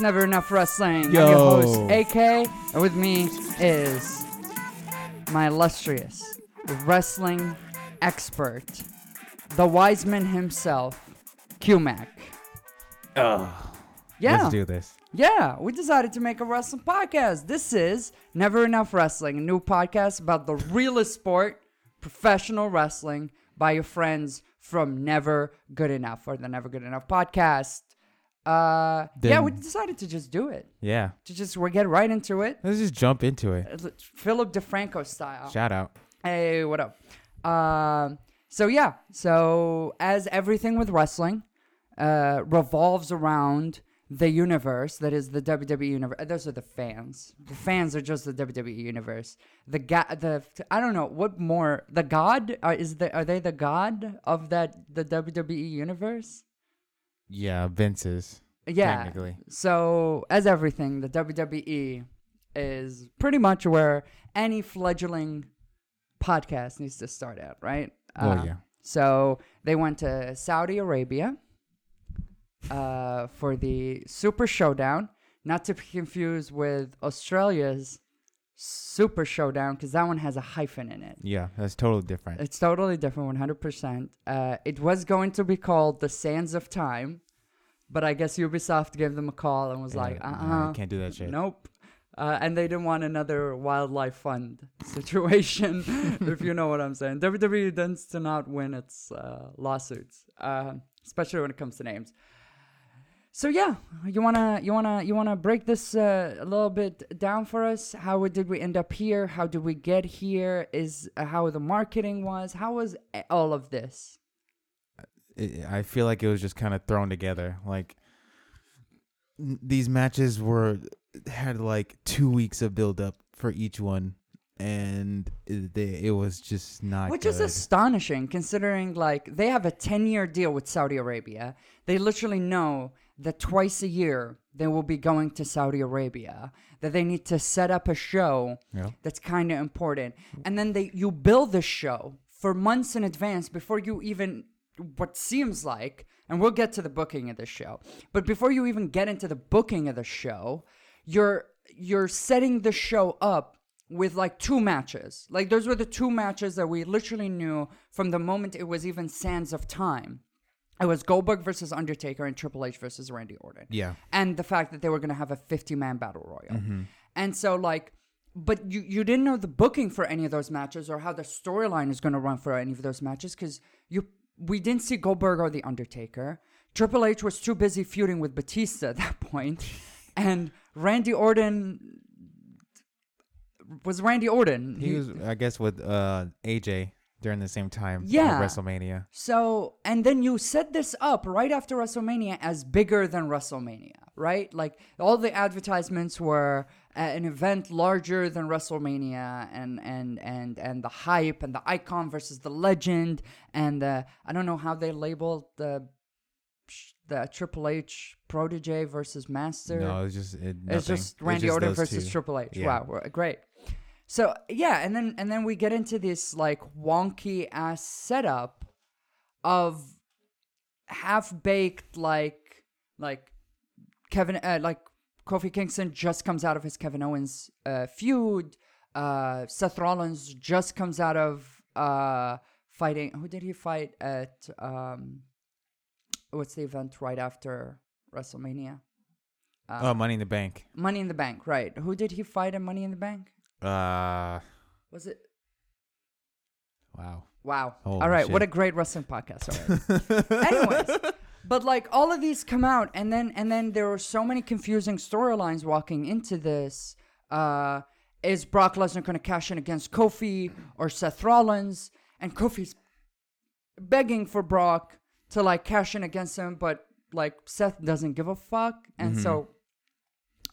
Hey, it's never enough wrestling. I'm your host, AK, and with me is my illustrious wrestling expert, the wise man himself, QMac. Ugh. Yeah, Let's do this. yeah, we decided to make a wrestling podcast. This is Never Enough Wrestling, a new podcast about the realest sport, professional wrestling, by your friends from Never Good Enough or the Never Good Enough podcast. Uh, yeah, we decided to just do it. Yeah. To just we get right into it, Let's just jump into it. Uh, Philip DeFranco style. Shout out. Hey, what up? Um, so yeah, so as everything with wrestling uh, revolves around the universe that is the WWE universe. Those are the fans. The fans are just the WWE universe. The god, the I don't know what more. The god uh, is the are they the god of that the WWE universe? Yeah, Vince's. Yeah. Technically. So, as everything, the WWE is pretty much where any fledgling podcast needs to start out, right? Well, Uh, yeah. So, they went to Saudi Arabia uh, for the Super Showdown, not to be confused with Australia's Super Showdown, because that one has a hyphen in it. Yeah, that's totally different. It's totally different, 100%. Uh, it was going to be called The Sands of Time, but I guess Ubisoft gave them a call and was Yeah, like, uh nah, uh can't do that shit. Nope. Uh, and they didn't want another wildlife fund situation, if you know what I'm saying. WWE tends to not win its uh, lawsuits, uh, especially when it comes to names. So yeah, you wanna you wanna you wanna break this uh, a little bit down for us? How did we end up here? How did we get here? Is uh, how the marketing was? How was all of this? It, I feel like it was just kind of thrown together. Like n- these matches were had like two weeks of build up for each one, and it, they, it was just not. Which is astonishing considering like they have a 10 year deal with Saudi Arabia. They literally know that twice a year they will be going to Saudi Arabia, that they need to set up a show Yeah. that's kind of important. And then they you build the show for months in advance before you even what seems like and we'll get to the booking of the show. But before you even get into the booking of the show, you're you're setting the show up with like two matches. Like those were the two matches that we literally knew from the moment it was even Sands of Time. It was Goldberg versus Undertaker and Triple H versus Randy Orton Yeah. and the fact that they were going to have a 50 man battle royal. And so like but you you didn't know the booking for any of those matches or how the storyline is going to run for any of those matches cuz you we didn't see Goldberg or the Undertaker. Triple H was too busy feuding with Batista at that point. and Randy Orton was Randy Orton. He was, I guess, with uh AJ during the same time. Yeah. WrestleMania. So, and then you set this up right after WrestleMania as bigger than WrestleMania, right? Like all the advertisements were uh, an event larger than WrestleMania, and and and and the hype and the icon versus the legend, and the I don't know how they labeled the the Triple H protege versus master. No, it was just it, It's just Randy just Orton versus two. Triple H. Yeah. Wow, great. So yeah, and then and then we get into this like wonky ass setup of half baked like like Kevin uh, like Kofi Kingston just comes out of his Kevin Owens uh, feud. Uh, Seth Rollins just comes out of uh, fighting. Who did he fight at? Um, what's the event right after WrestleMania? Uh, Oh, Money in the Bank. Money in the Bank, right? Who did he fight in Money in the Bank? Uh, Was it? wow. Wow. Holy all right, what a great wrestling podcast. Right. Anyways, but like all of these come out, and then and then there were so many confusing storylines walking into this. Uh, is Brock Lesnar going to cash in against Kofi or Seth Rollins? And Kofi's begging for Brock to like cash in against him, but like Seth doesn't give a fuck, and so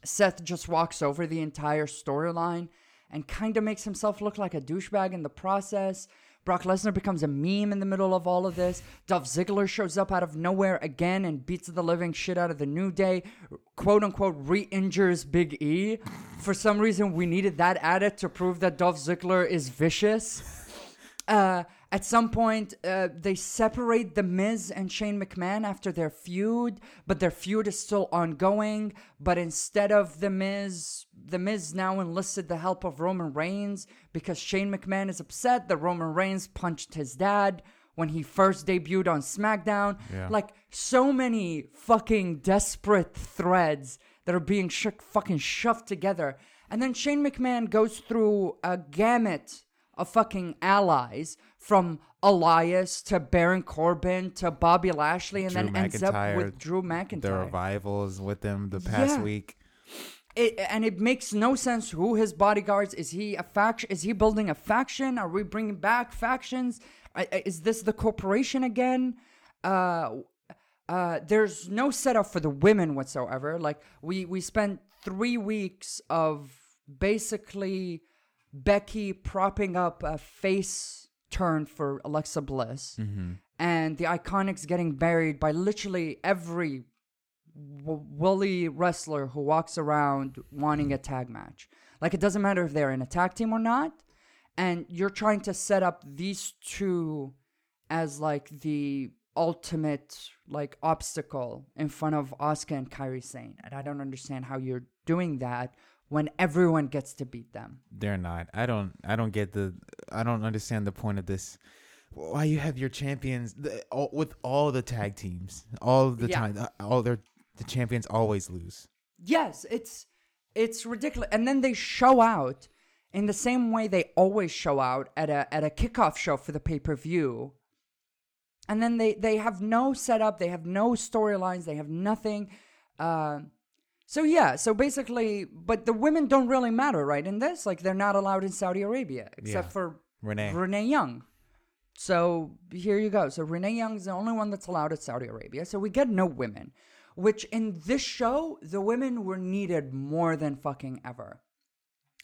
Seth just walks over the entire storyline and kind of makes himself look like a douchebag in the process. Brock Lesnar becomes a meme in the middle of all of this. Dolph Ziggler shows up out of nowhere again and beats the living shit out of the New Day, quote unquote, re injures Big E. For some reason, we needed that added to prove that Dolph Ziggler is vicious. Uh, At some point, uh, they separate The Miz and Shane McMahon after their feud, but their feud is still ongoing. But instead of The Miz, The Miz now enlisted the help of Roman Reigns because Shane McMahon is upset that Roman Reigns punched his dad when he first debuted on SmackDown. Yeah. Like, so many fucking desperate threads that are being sh- fucking shoved together. And then Shane McMahon goes through a gamut of fucking allies from Elias to Baron Corbin to Bobby Lashley and Drew then ends up with Drew McIntyre. The revivals with them the past Yeah. week. It, and it makes no sense who his bodyguards is he a faction is he building a faction? Are we bringing back factions? Is this the corporation again? Uh uh there's no setup for the women whatsoever. Like we we spent 3 weeks of basically Becky propping up a face turn for Alexa Bliss and the Iconics getting buried by literally every w- woolly wrestler who walks around wanting a tag match. Like it doesn't matter if they're in a tag team or not, and you're trying to set up these two as like the ultimate like obstacle in front of Asuka and Kairi Sane, and I don't understand how you're doing that when everyone gets to beat them. They're not. I don't. I don't get the. I don't understand the point of this. Why you have your champions the, all, with all the tag teams all the Yeah. time? All their the champions always lose. Yes, it's it's ridiculous. And then they show out in the same way they always show out at a at a kickoff show for the pay per view. And then they they have no setup, they have no storylines, they have nothing. Uh, so yeah, so basically, but the women don't really matter, right? In this, like they're not allowed in Saudi Arabia except Yeah. for Renee. Renee Young. So here you go. So Renee Young's the only one that's allowed at Saudi Arabia. So we get no women, which in this show, the women were needed more than fucking ever.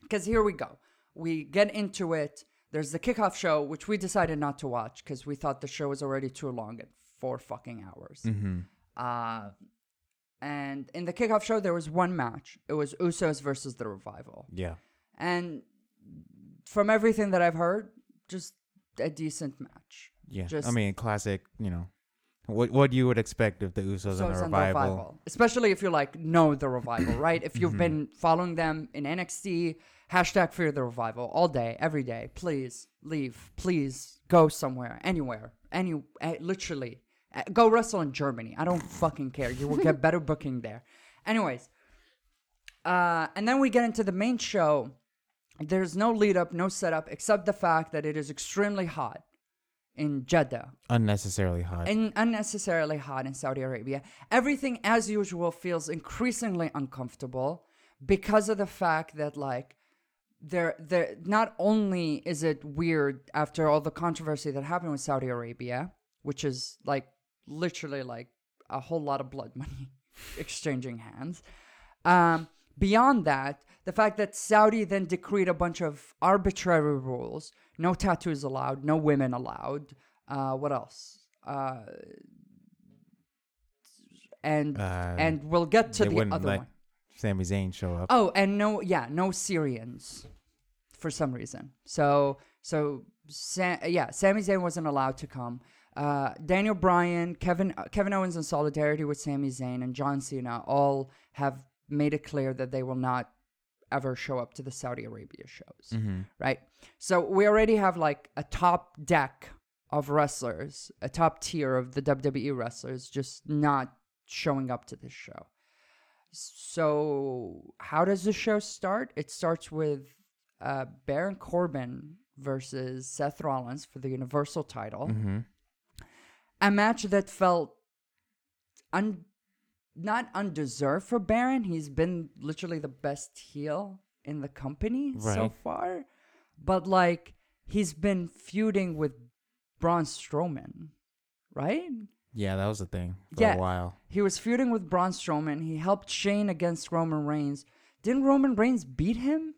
Because here we go. We get into it. There's the kickoff show, which we decided not to watch because we thought the show was already too long at four fucking hours. mm-hmm. Uh, and in the kickoff show, there was one match. It was Usos versus the Revival. Yeah. And from everything that I've heard, just a decent match. Yeah. I mean, classic. You know, what what you would expect if the Usos So and the revival. Especially if you like know the revival, right? If you've been following them in NXT, hashtag fear the revival all day, every day. Please leave. Please go somewhere, anywhere, any, eh, literally. Eh, Go wrestle in Germany. I don't fucking care. You will get better booking there. Anyways, uh, and then we get into the main show. There's no lead up, no setup, except the fact that it is extremely hot in Jeddah Unnecessarily hot. and unnecessarily hot in Saudi Arabia. Everything, as usual, feels increasingly uncomfortable because of the fact that, like, there, there. Not only is it weird after all the controversy that happened with Saudi Arabia, which is like literally like a whole lot of blood money exchanging hands. Um, beyond that, the fact that Saudi then decreed a bunch of arbitrary rules: no tattoos allowed, no women allowed. Uh, what else? Uh, and Uh, and we'll get to the other one. Sami Zayn show up. Oh, and no, yeah, no Syrians for some reason. So, so Sa- yeah, Sami Zayn wasn't allowed to come. Uh, Daniel Bryan, Kevin uh, Kevin Owens in solidarity with Sami Zayn, and John Cena all have made it clear that they will not ever show up to the Saudi Arabia shows. Mm-hmm. Right. So we already have like a top deck of wrestlers, a top tier of the WWE wrestlers, just not showing up to this show. So how does the show start? It starts with uh, Baron Corbin versus Seth Rollins for the Universal title. Mm-hmm. A match that felt un- not undeserved for Baron. He's been literally the best heel in the company so far. But like he's been feuding with Braun Strowman, right? Yeah, that was a thing for Yeah. a while. He was feuding with Braun Strowman. He helped Shane against Roman Reigns. Didn't Roman Reigns beat him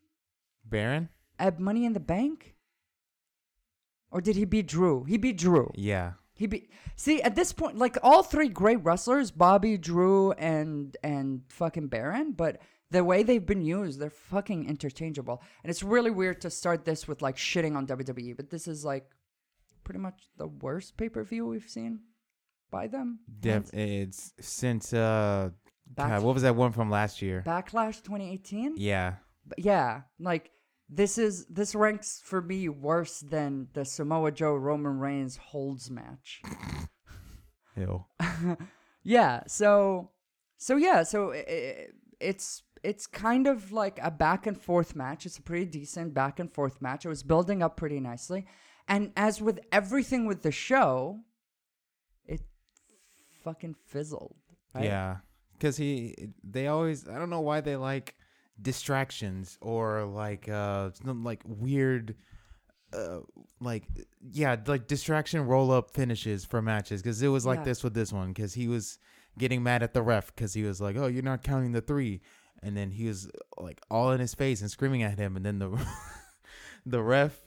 Baron? at Money in the Bank? Or did he beat Drew? He beat Drew. Yeah. He beat. See, at this point, like all three great wrestlers, Bobby, Drew, and and fucking Baron, but the way they've been used, they're fucking interchangeable. And it's really weird to start this with like shitting on WWE, but this is like pretty much the worst pay per view we've seen by them. Def- it's since uh, Back- God, what was that one from last year? Backlash 2018. Yeah, But yeah, like this is this ranks for me worse than the Samoa Joe Roman Reigns holds match. ew. yeah, so so yeah, so i i it's it's kind of like a back and forth match. It's a pretty decent back and forth match. It was building up pretty nicely. And as with everything with the show, it fucking fizzled. Right? Yeah, because he, they always, I don't know why they like distractions or like uh some like weird, uh like yeah like distraction roll up finishes for matches because it was like Yeah. this with this one because he was getting mad at the ref because he was like oh you're not counting the three. And then he was like all in his face and screaming at him and then the the ref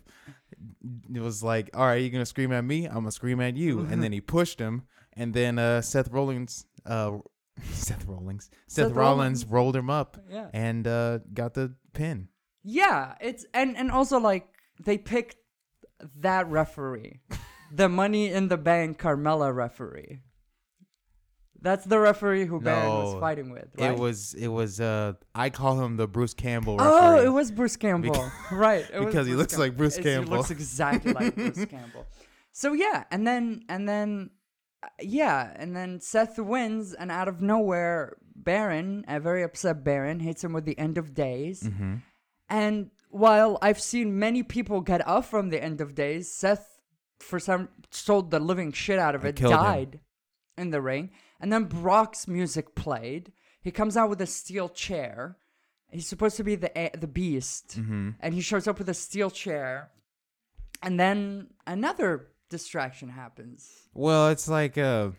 it was like all right you're gonna scream at me? I'm gonna scream at you. And then he pushed him and then uh seth rollins uh seth rollins seth, Seth rollins Rollins. rolled him up Yeah. and uh got the pin Yeah, it's and and also like they picked that referee, the Money in the Bank Carmella referee. That's the referee who Baron was fighting with. Right? it was it was uh i call him the bruce campbell Oh, it was Bruce Campbell, right? It was because he Bruce looks like Bruce It's- Campbell. He looks exactly like Bruce Campbell. So yeah, and then and then yeah, and then Seth wins, and out of nowhere, Baron, a very upset Baron, hits him with the End of Days. mm-hmm. And while I've seen many people get up from the End of Days, Seth, for some, sold the living shit out of it, killed him. died in the ring. And then Brock's music played. He comes out with a steel chair. He's supposed to be the the beast, Mm-hmm. and he shows up with a steel chair. And then another distraction happens. Well, it's like uh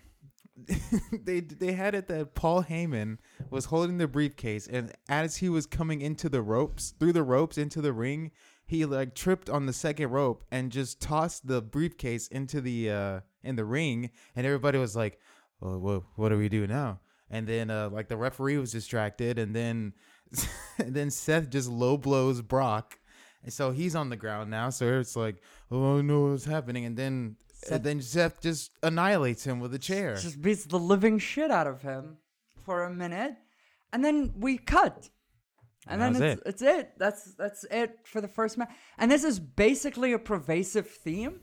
they they had it that Paul Heyman was holding the briefcase and as he was coming into the ropes, through the ropes into the ring, he like tripped on the second rope and just tossed the briefcase into the uh in the ring and everybody was like, "Well, what what do we do now?" And then uh like the referee was distracted and then and then Seth just low blows Brock. And so he's on the ground now. So it's like, oh no, what's happening? And then Seth- and then Seth just annihilates him with a chair. Just beats the living shit out of him for a minute, and then we cut. And And then it's, was it's it. That's that's it for the first match. And this is basically a pervasive theme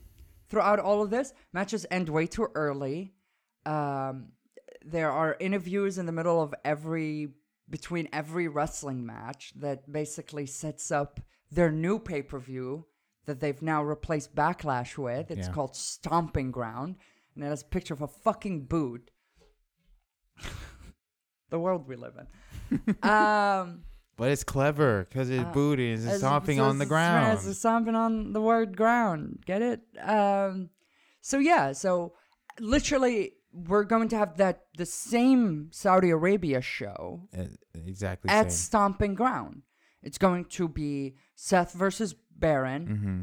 throughout all of this. Matches end way too early. Um, there are interviews in the middle of every between every wrestling match that basically sets up their new pay per view that they've now replaced Backlash with. It's Yeah. called Stomping Ground, and it has a picture of a fucking boot. the world we live in. um, But it's clever because it's Uh, booty. It's It's- stomping on the ground. It's stomping on the word ground. Get it? Um, so yeah, so literally we're going to have that the same Saudi Arabia show Uh, exactly. at same. Stomping Ground. It's going to be Seth versus Baron, Mm-hmm.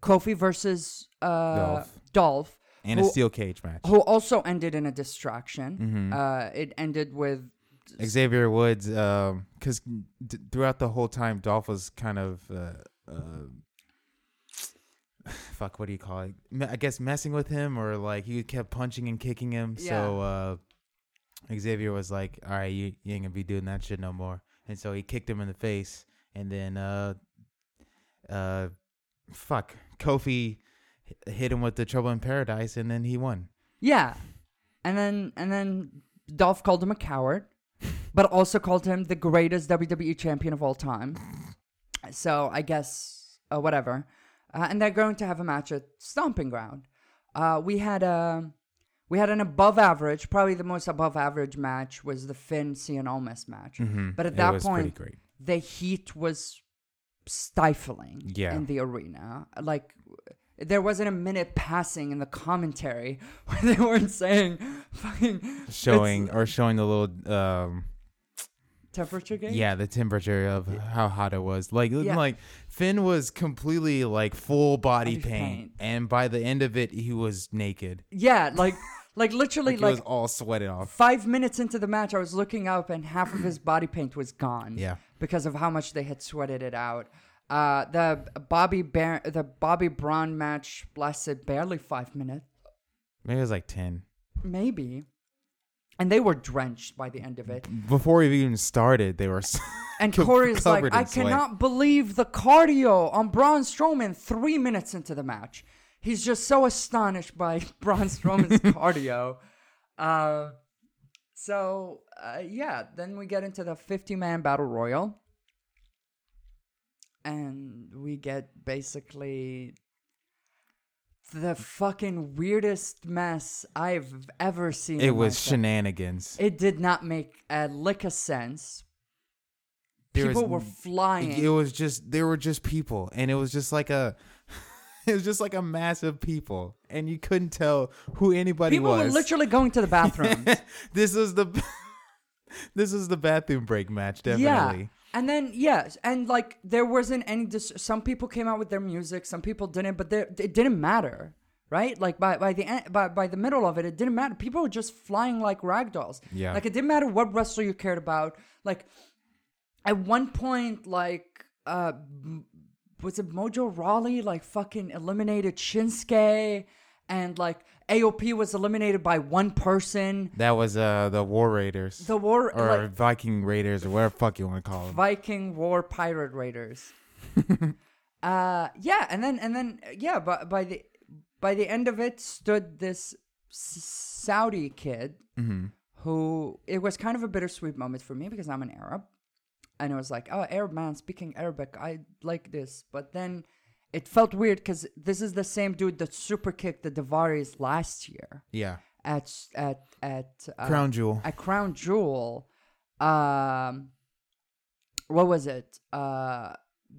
Kofi versus uh, Dolph. Dolph, And a steel cage match. who also ended in a distraction. Mhm. Uh, it ended with Xavier Woods, because d- throughout the whole time, Dolph was kind of, uh, uh, fuck, what do you call it? Me- I guess messing with him, or like he kept punching and kicking him. So uh, Xavier was like, "All right, you, you ain't gonna be doing that shit no more." And so he kicked him in the face, and then, uh, uh, fuck, Kofi hit him with the Trouble in Paradise, and then he won. Yeah. And then and then Dolph called him a coward, but also called him the greatest WWE champion of all time. So I guess uh, whatever. Uh, and they're going to have a match at Stomping Ground. Uh, we had a we had an above average, probably the most above average match was the Finn Cien Almas match. Mm-hmm. But at that point, the heat was stifling Yeah. in the arena. Like there wasn't a minute passing in the commentary where they weren't saying fucking showing or showing the little um temperature gauge. yeah the temperature of how hot it was like Yeah. like finn was completely like full body Body paint, paint. and by the end of it he was naked Yeah, like like literally like, like, it was all sweated off five minutes into the match, I was looking up and half of his body paint was gone. yeah because of how much they had sweated it out. Uh, the Bobby Bar- the Bobby Braun match lasted barely five minutes, Maybe it was like ten. maybe, and they were drenched by the end of it. Before we even started, they were. And Co- Corey's like, I sweat." cannot believe the cardio on Braun Strowman three minutes into the match. He's just so astonished by Braun Strowman's cardio. Uh, so, uh, yeah, then we get into the 50 man battle royal. And we get basically the fucking weirdest mess I've ever seen. it was shenanigans. It did not make a lick of sense. There was People were flying. It was just there were just people, and it was just like a. It was just like a mass of people, and you couldn't tell who anybody People was. were literally going to the bathroom. this was the this was the bathroom break match, definitely. yeah. And then yes, and like there wasn't any. Dis- some people came out with their music, some people didn't, but there- it didn't matter, right? Like by by the end, by by the middle of it, it didn't matter. People were just flying like rag dolls. Yeah. Like it didn't matter what wrestler you cared about. Like at one point, like uh, was it Mojo Rawley like fucking eliminated Shinsuke, and like AOP was eliminated by one person. That was uh the War Raiders The war or like, Viking Raiders or whatever fuck you want to call them. Viking War Pirate Raiders. uh yeah, and then and then yeah, but by the by the end of it stood this Saudi kid hmm who it was kind of a bittersweet moment for me because I'm an Arab. And it was like, oh, Arab man speaking Arabic, I like this. But then it felt weird because this is the same dude that super kicked the Daivaris last year Yeah, at at at uh, Crown Jewel. at Crown Jewel, um, what was it? Uh,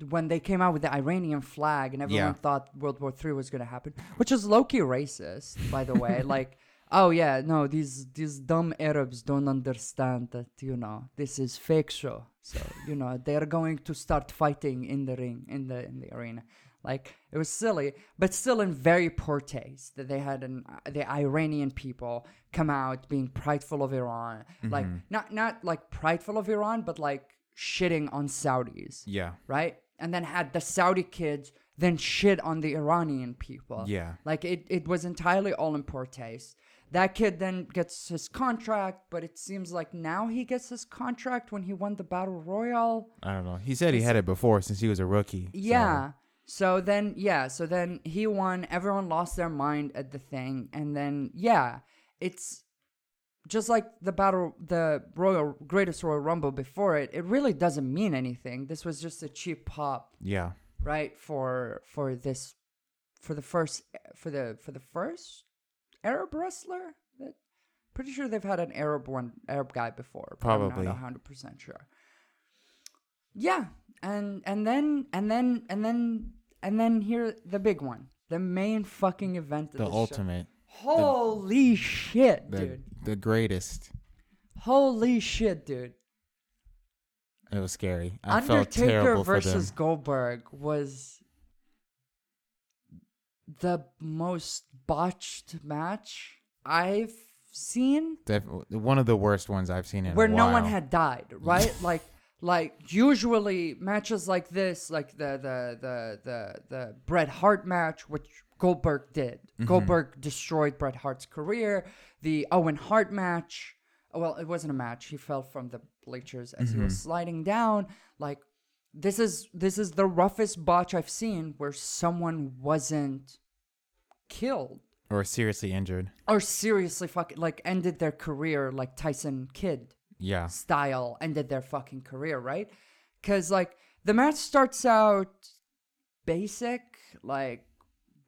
when they came out with the Iranian flag and everyone Yeah. thought World War Three was gonna happen, which is low key racist, by the way. like, oh yeah, no, these these dumb Arabs don't understand that you know this is fake show. So you know they are going to start fighting in the ring in the in the arena. Like it was silly, but still in very poor taste that they had an uh, the Iranian people come out being prideful of Iran, like mm-hmm. not not like prideful of Iran, but like shitting on Saudis, Yeah, right? And then had the Saudi kids then shit on the Iranian people. yeah. Like it, it was entirely all in poor taste. That kid then gets his contract, but it seems like now he gets his contract when he won the battle royal. I don't know. He said he had it before since he was a rookie. so- Yeah. So then, yeah. So then he won. Everyone lost their mind at the thing, and then yeah, it's just like the battle, the Royal Greatest Royal Rumble before it. It really doesn't mean anything. This was just a cheap pop, Yeah. right? For for this, for the first, for the for the first Arab wrestler. That pretty sure they've had an Arab one, Arab guy before. Probably. I'm not hundred percent sure. Yeah, and and then and then and then and then here the big one, the main fucking event. The the show. ultimate. Holy shit, The dude! the greatest. Holy shit, dude! It was scary. I Undertaker versus. Goldberg was the most botched match I've seen. Def- one of the worst ones I've seen in where no one had died, right? like like usually matches like this, like the the the the the Bret Hart match, which Goldberg did. Mm-hmm. Goldberg destroyed Bret Hart's career. The Owen Hart match, well, it wasn't a match. He fell from the bleachers as he was Mm-hmm. sliding down. Like this is this is the roughest botch I've seen where someone wasn't killed or seriously injured. or seriously fucking like ended their career like Tyson Kidd Yeah. style ended their fucking career, right? Because like the match starts out basic, like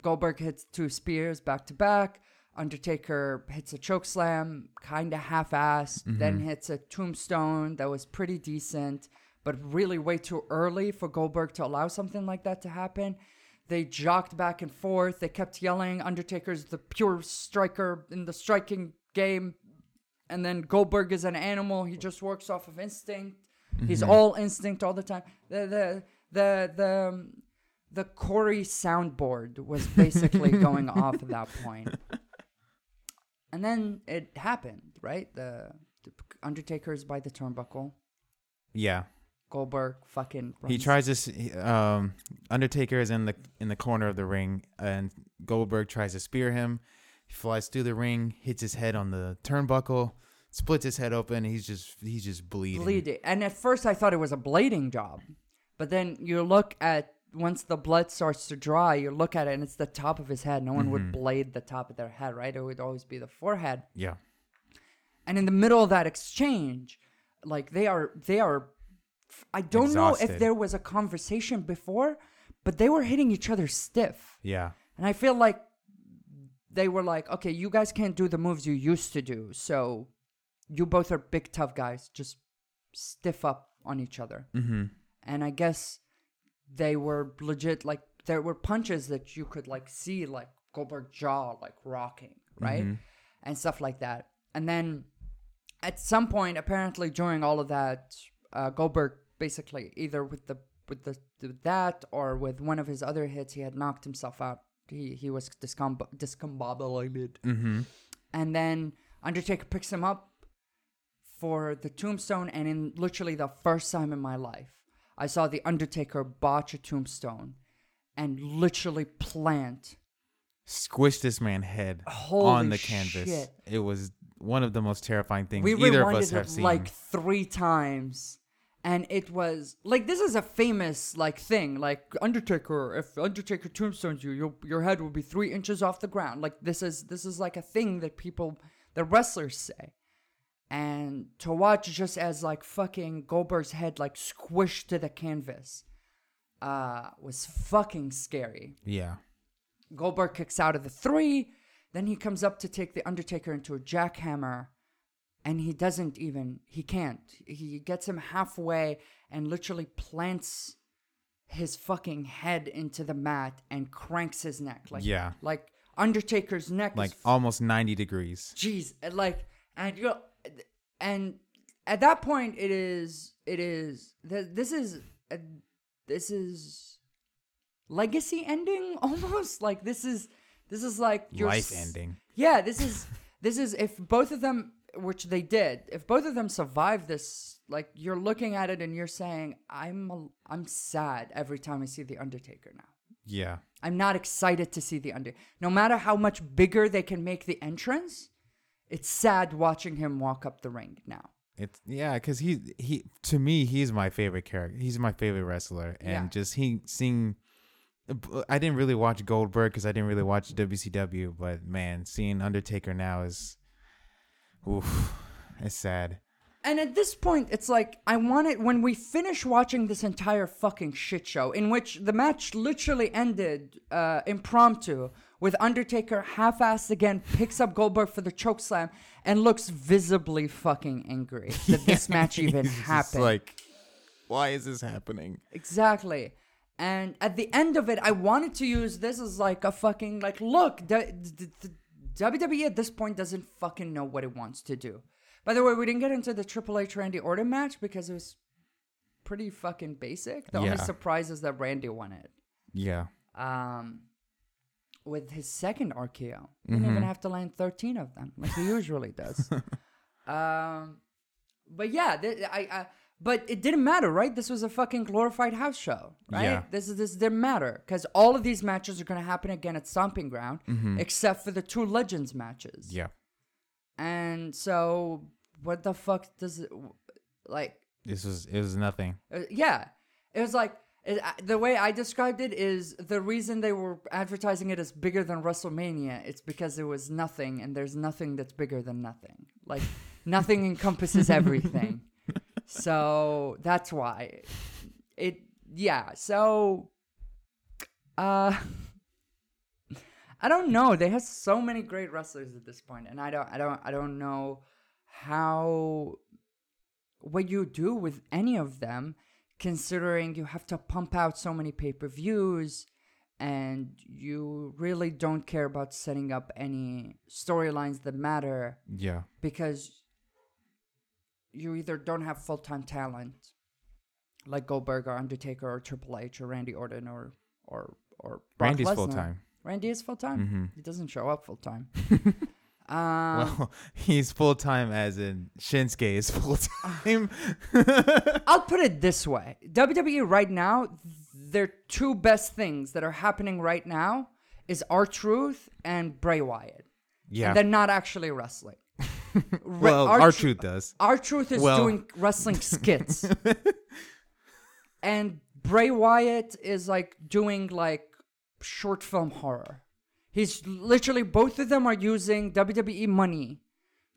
Goldberg hits two spears back to back. Undertaker hits a choke slam, kind of half-assed, mm-hmm. then hits a tombstone that was pretty decent, but really way too early for Goldberg to allow something like that to happen. They jocked back and forth. They kept yelling, "Undertaker's the pure striker in the striking game." and then Goldberg is an animal. He just works off of instinct. He's mm-hmm. all instinct all the time. The the the the the Corey soundboard was basically going off at that point. And then it happened, right? The, the Undertaker's by the turnbuckle. Yeah. Goldberg fucking. He tries to. Um, Undertaker is in the in the corner of the ring, and Goldberg tries to spear him. He flies through the ring, hits his head on the turnbuckle, splits his head open. He's just he's just bleeding. bleeding. And at first, I thought it was a blading job, but then you look at once the blood starts to dry, you look at it and it's the top of his head. No one would Mhm. blade the top of their head, right? It would always be the forehead. Yeah, And in the middle of that exchange, like they are, they are. I don't know if there was a conversation before, but they were hitting each other stiff. yeah, And I feel like they were like, okay, you guys can't do the moves you used to do. So you both are big, tough guys. Just stiff up on each other. mm-hmm. And I guess they were legit, like, there were punches that you could, like, see, like, Goldberg jaw, like, rocking, right? Mhm. And stuff like that. And then at some point, apparently during all of that, uh, Goldberg basically either with the with the with that or with one of his other hits, he had knocked himself out. He he was discomb- discombobulated, Mm-hmm. and then Undertaker picks him up for the tombstone. And in literally the first time in my life, I saw the Undertaker botch a tombstone and literally plant Squished this man's head Holy on the canvas. shit. It was one of the most terrifying things we either of us have seen. like three times and it was like this is a famous like thing like undertaker if undertaker tombstones you your, your head will be three inches off the ground. Like this is this is like a thing that people the wrestlers say. And to watch just as like fucking goldberg's head like squished to the canvas uh was fucking scary. Yeah, Goldberg kicks out of the three. Then he comes up to take the Undertaker into a jackhammer, and he doesn't even. He can't. He gets him halfway and literally plants his fucking head into the mat and cranks his neck like yeah, like Undertaker's neck like is almost ninety degrees. jeez like and you and at that point it is it is th- this is uh, this is legacy ending almost like this is this is like your Life ending. yeah this is this is if both of them which they did if both of them survive this like you're looking at it and you're saying i'm a, i'm sad every time i see the undertaker now Yeah, I'm not excited to see the under. No matter how much bigger they can make the entrance, it's sad watching him walk up the ring now. It's yeah, because he he to me he's my favorite character. He's my favorite wrestler, and Yeah. just he seeing. I didn't really watch Goldberg because I didn't really watch WCW, but man, seeing Undertaker now is, oof, it's sad. And at this point, it's like I want it when we finish watching this entire fucking shit show, in which the match literally ended uh, impromptu with Undertaker half-assed again, picks up Goldberg for the choke slam, and looks visibly fucking angry that this match even happened. like, why is this happening? Exactly. And at the end of it, I wanted to use this as like a fucking like look. The, the, the WWE at this point doesn't fucking know what it wants to do. By the way, we didn't get into the Triple H Randy Orton match because it was pretty fucking basic. The only surprise is that Randy won it. Yeah, Um, with his second RKO, he didn't even have to land thirteen of them like he usually does. um, but yeah, th- I, I, but it didn't matter, right? This was a fucking glorified house show, right? Yeah. This is this didn't matter because all of these matches are gonna happen again at Stomping Ground, except for the two Legends matches. yeah. And so, what the fuck does it like? This was it was nothing. Uh, yeah, it was like it, uh, the way I described it is the reason they were advertising it as bigger than WrestleMania. It's because it was nothing, and there's nothing that's bigger than nothing. Like nothing encompasses everything. So that's why it. Yeah. So, uh, I don't know. They have so many great wrestlers at this point, and I don't. I don't. I don't know how what you do with any of them, considering you have to pump out so many pay per views and you really don't care about setting up any storylines that matter Yeah, because you either don't have full time talent like Goldberg or Undertaker or Triple H or Randy Orton or or or Randy's full time. Randy is full time. Mm-hmm. He doesn't show up full time. Um, well, he's full time, as in Shinsuke is full time. I'll put it this way: WWE right now, their two best things that are happening right now is R Truth and Bray Wyatt. yeah. And they're not actually wrestling. Well, R Truth does. R Truth is Well- doing wrestling skits. and Bray Wyatt is like doing like short film horror. He's literally both of them are using WWE money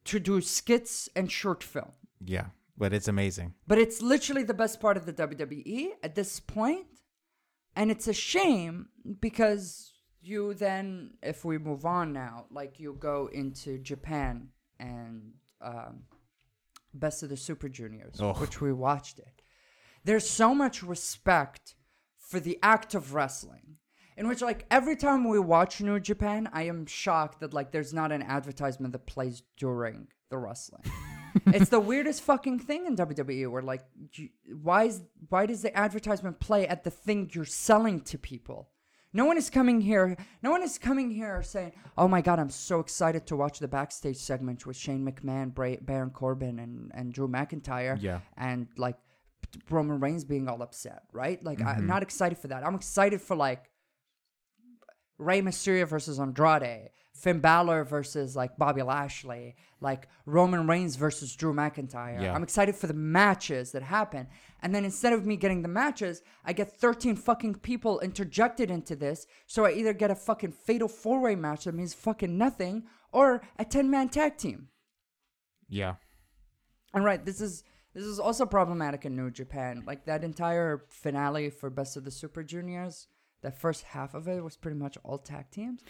to do skits and short film. Yeah, but it's amazing. But it's literally the best part of the WWE at this point. And it's a shame because you then, if we move on now, like you go into Japan and um, Best of the Super Juniors, Oh. which we watched it. There's so much respect for the act of wrestling. In which, like, every time we watch New Japan, I am shocked that, like, there's not an advertisement that plays during the wrestling it's the weirdest fucking thing in WWE where like you, why is why does the advertisement play at the thing you're selling to people? No one is coming here. No one is coming here saying, "Oh my god, I'm so excited to watch the backstage segment with Shane McMahon, Bra- Baron Corbin, and and Drew McIntyre." Yeah. and like Roman Reigns being all upset, right? Like I'm mm-hmm. not excited for that. I'm excited for like Rey Mysterio versus Andrade, Finn Balor versus like Bobby Lashley, like Roman Reigns versus Drew McIntyre. Yeah. I'm excited for the matches that happen. And then instead of me getting the matches, I get 13 fucking people interjected into this. So I either get a fucking fatal four way match that means fucking nothing or a 10 man tag team. Yeah. And right, this is this is also problematic in New Japan. Like that entire finale for Best of the Super Juniors, that first half of it was pretty much all tag teams.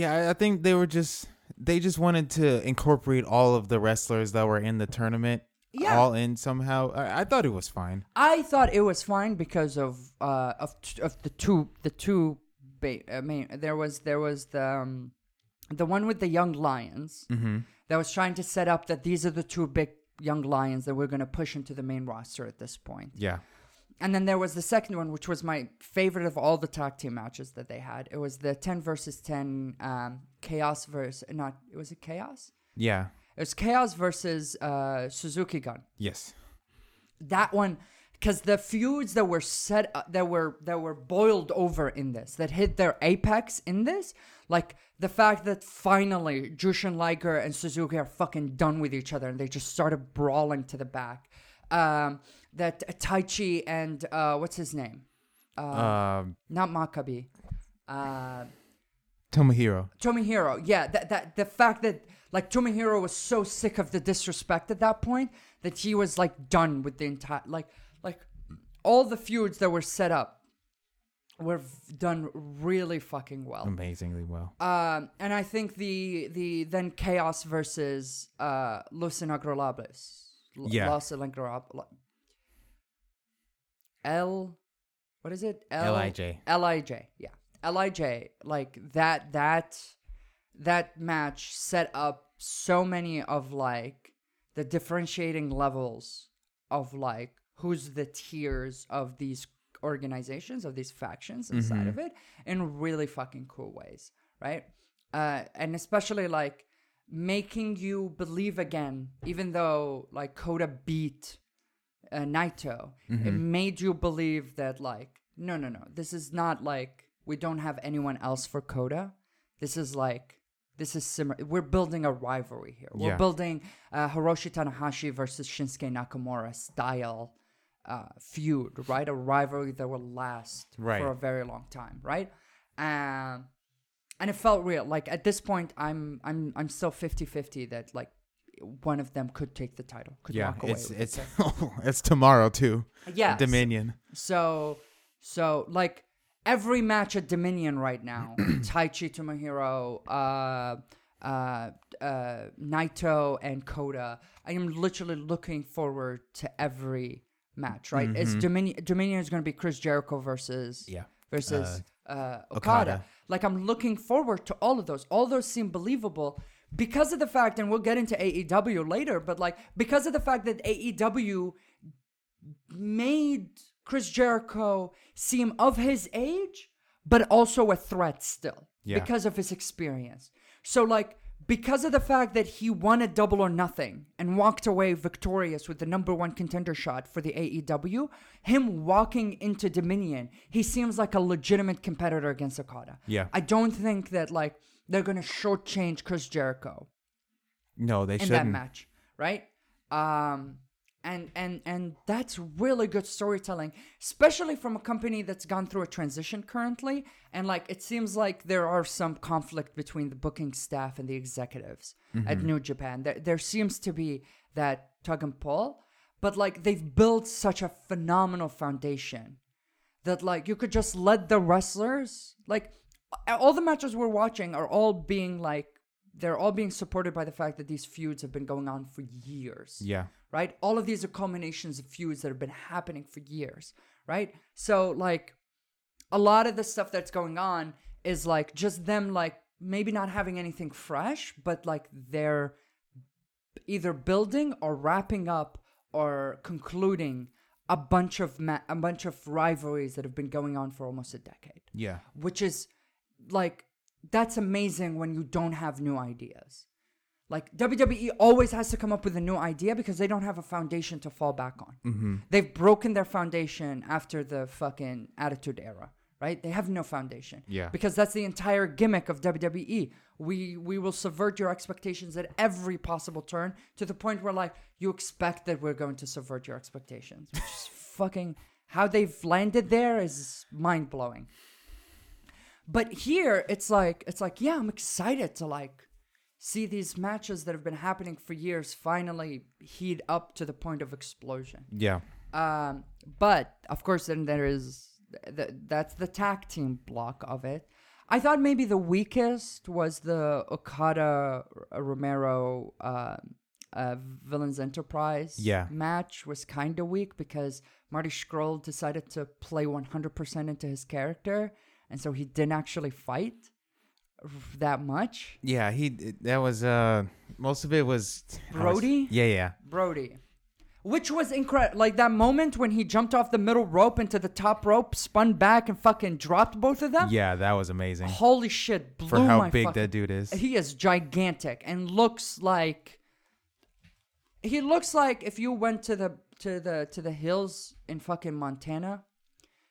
Yeah, I- think they were just they just wanted to incorporate all of the wrestlers that were in the tournament Yeah. all in somehow. I, I thought it was fine. I thought it was fine because of uh of t- of the two the two ba- I mean there was there was the um, the one with the young lions Mm-hmm. that was trying to set up that these are the two big young lions that we're going to push into the main roster at this point. Yeah. And then there was the second one, which was my favorite of all the tag team matches that they had. It was the 10 versus 10 um, Chaos versus, not, it was it Chaos? Yeah. It was Chaos versus uh, Suzuki Gun. Yes. That one, because the feuds that were set, uh, that were that were boiled over in this, that hit their apex in this, like the fact that finally Jushin Liger and Suzuki are fucking done with each other and they just started brawling to the back. Um, that Taichi and uh, what's his name? Um, not Maccabi. Uh, Tomohiro. Tomohiro. Yeah, that that the fact that like Tomohiro was so sick of the disrespect at that point that he was like done with the entire like like all the feuds that were set up were v- done really fucking well. Amazingly well. Um, and I think the the then Chaos versus uh, Los Inagroables. L- Yeah. Los Inagroables. L, what is it? L- Lij. Lij. Yeah, Lij. Like that. That that match set up so many of like the differentiating levels of like who's the tiers of these organizations of these factions inside of it in really fucking cool ways right uh and especially like making you believe again even though like Kota beat uh, Naito it made you believe that like no no no this is not like we don't have anyone else for Kota this is like this is similar. We're building a rivalry here. We're Yeah. building uh, Hiroshi Tanahashi versus Shinsuke Nakamura style uh, feud, right? A rivalry that will last Right. for a very long time, right? Um, and it felt real. Like at this point, I'm I'm I'm still 50-50 that like one of them could take the title, could Yeah, walk away. it's with it's it. it's tomorrow too. Yes. Dominion. So, so like every match at Dominion right now, Taichi Tomohiro, uh, uh, uh, Naito, and Kota. I am literally looking forward to every match. Right? It's Dominion. Dominion is going to be Chris Jericho versus Yeah. versus uh, Okada. Okada. Like I'm looking forward to all of those. All those seem believable because of the fact, and we'll get into AEW later, but like because of the fact that AEW made Chris Jericho seem of his age, but also a threat still Yeah. because of his experience. So like because of the fact that he won a double or nothing and walked away victorious with the number one contender shot for the AEW, him walking into Dominion, he seems like a legitimate competitor against Okada. Yeah. I don't think that like they're gonna shortchange Chris Jericho No, they in that shouldn't. match, right? Um, and and and that's really good storytelling, especially from a company that's gone through a transition currently, and like it seems like there are some conflict between the booking staff and the executives at New Japan. There there seems to be that tug and pull, but like they've built such a phenomenal foundation that like you could just let the wrestlers like all the matches we're watching are all being like they're all being supported by the fact that these feuds have been going on for years. Yeah. right? All of these are culminations of feuds that have been happening for years. Right? So like a lot of the stuff that's going on is like just them like maybe not having anything fresh but like they're either building or wrapping up or concluding a bunch of ma- a bunch of rivalries that have been going on for almost a decade. Yeah. which is like that's amazing when you don't have new ideas. Like WWE always has to come up with a new idea because they don't have a foundation to fall back on. Mm-hmm. They've broken their foundation after the fucking Attitude Era, right? They have no foundation. Yeah. Because that's the entire gimmick of WWE. We we will subvert your expectations at every possible turn to the point where like you expect that we're going to subvert your expectations, which is fucking how they've landed there is mind blowing. But here it's like it's like yeah, I'm excited to like see these matches that have been happening for years finally heat up to the point of explosion. Yeah. Um, but of course, then there is th- that's the tag team block of it. I thought maybe the weakest was the Okada Romero uh, uh, Villains Enterprise Yeah. match was kind of weak because Marty Scurll decided to play 100% into his character, and so he didn't actually fight that much. Yeah. He. That was. Uh. Most of it was. I was- Brody? Yeah. Yeah. Brody. Which was incredible. Like that moment when he jumped off the middle rope into the top rope, spun back, and fucking dropped both of them. Yeah. That was amazing. Holy shit! Blew For how big fucking- that dude is. He is gigantic and looks like. He looks like if you went to the to the to the hills in fucking Montana,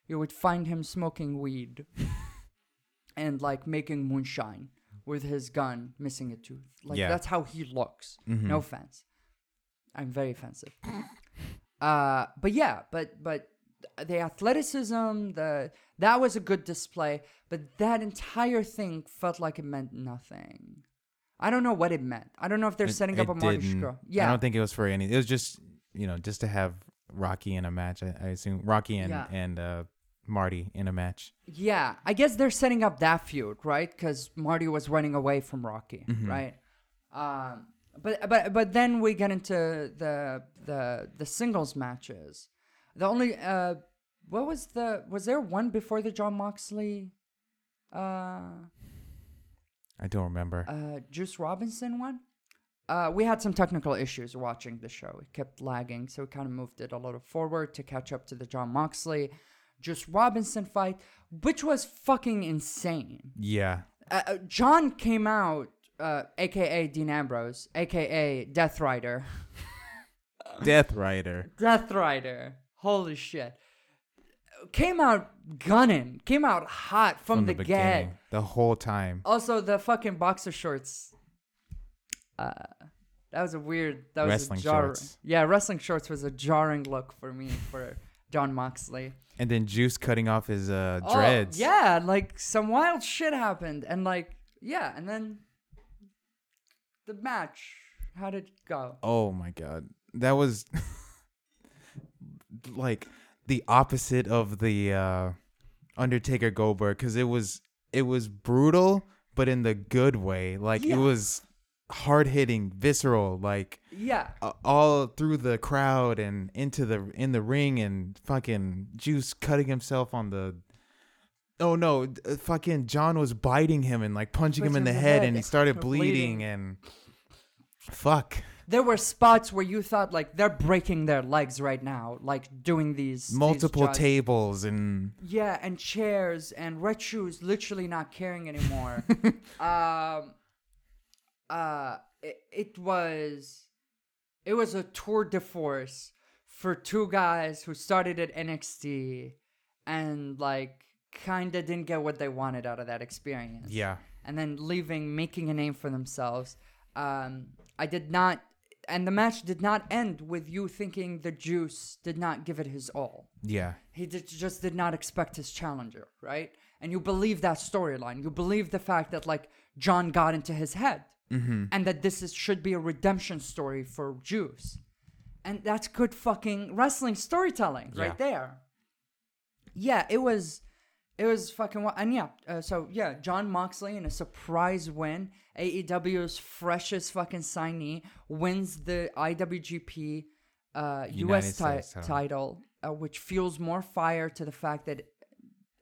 you would find him smoking weed, and like making moonshine with his gun, missing a tooth. Like Yeah. that's how he looks. Mhm. No offense. I'm very offensive. uh, but yeah, but but the athleticism, the that was a good display, but that entire thing felt like it meant nothing. I don't know what it meant. I don't know if they're setting up a Marty didn't- I don't think it was for any. It was just you know just to have Rocky in a match. I, I assume Rocky and Yeah. and uh, Marty in a match. yeah. I guess they're setting up that feud, right? Because Marty was running away from Rocky, Mhm. right? Um, but but but then we get into the the the singles matches. The only uh, what was the was there one before the John Moxley, uh, I don't remember. uh, Juice Robinson one? Uh, we had some technical issues watching the show. It kept lagging, so we kind of moved it a little forward to catch up to the John Moxley, Juice Robinson fight, which was fucking insane. yeah. Uh, uh, John came out, uh, aka Dean Ambrose, aka Death Rider. Death Rider. Death Rider. Holy shit. Came out gunning. Came out hot from, the, get. beginning, the whole time. Also, the fucking boxer shorts. Uh, that was a weird. That was Wrestling a jar- shorts. Yeah, wrestling shorts was a jarring look for me for John Moxley. And then Juice cutting off his uh, Oh, dreads. yeah, like some wild shit happened, and like yeah, and then the match. How did it go? Oh my god, that was like the opposite of the uh, Undertaker Goldberg because it was it was brutal, but in the good way. Like Yeah. it was hard hitting, visceral, like Yeah, uh, all through the crowd and into the in the ring and fucking Juice cutting himself on the. Oh no! uh, Fucking John was biting him and like punching him in the head, and he started bleeding, bleeding. and fuck. there were spots where you thought like they're breaking their legs right now, like doing these these multiple jobs. tables and Yeah, and chairs and red shoes literally not caring anymore. um, uh, it, it was, it was a tour de force for two guys who started at NXT and like kind of didn't get what they wanted out of that experience. Yeah. and then leaving, making a name for themselves. Um, I did not, and the match did not end with you thinking the Juice did not give it his all. Yeah. He did, just did not expect his challenger, right? And you believe that storyline. You believe the fact that like John got into his head, and that this is, should be a redemption story for Juice. and that's good fucking wrestling storytelling Yeah. right there. Yeah, it was. It was fucking and yeah. Uh, so yeah, John Moxley in a surprise win, AEW's freshest fucking signee wins the IWGP uh, US ti- title. title, uh, which fuels more fire to the fact that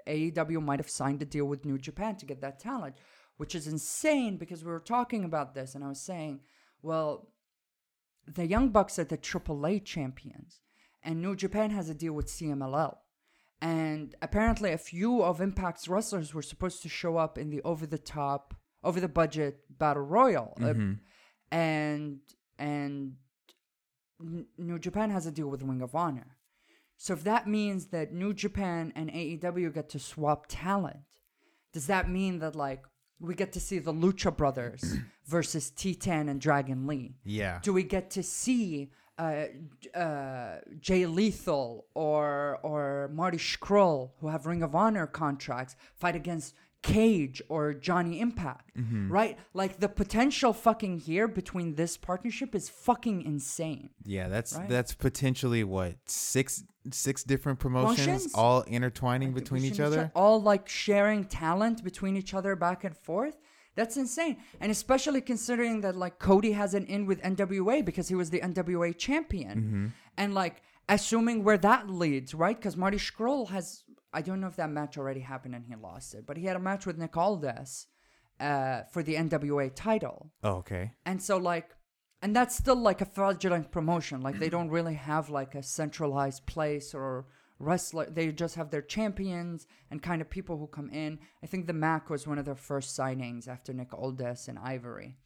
AEW might have signed a deal with New Japan to get that talent, which is insane because we were talking about this and I was saying, well, the Young Bucks are the AAA champions, and New Japan has a deal with CMLL. And apparently, a few of Impact's wrestlers were supposed to show up in the over the top, over the budget battle royal, Uh, and and New Japan has a deal with Ring of Honor. So if that means that New Japan and AEW get to swap talent, does that mean that like we get to see the Lucha Brothers versus Titan and Dragon Lee? Yeah. Do we get to see uh, uh, Jay Lethal or or Marty Scurll, who have Ring of Honor contracts, fight against Cage or Johnny Impact? Right? Like the potential fucking here between this partnership is fucking insane. Yeah, that's Right? that's potentially what six six different promotions Promotions? all intertwining between each other. all like sharing talent between each other back and forth. That's insane. And especially considering that like Cody has an in with NWA because he was the NWA champion. Mm-hmm. And like assuming where that leads, right? Because Marty Scurll has I don't know if that match already happened and he lost it, but he had a match with Nick Aldis uh, for the NWA title. Oh, okay. And so like and that's still like a fraudulent promotion. Like they don't really have like a centralized place or wrestler. They just have their champions and kind of people who come in. I think the Mac was one of their first signings after Nick Aldis and Ivory.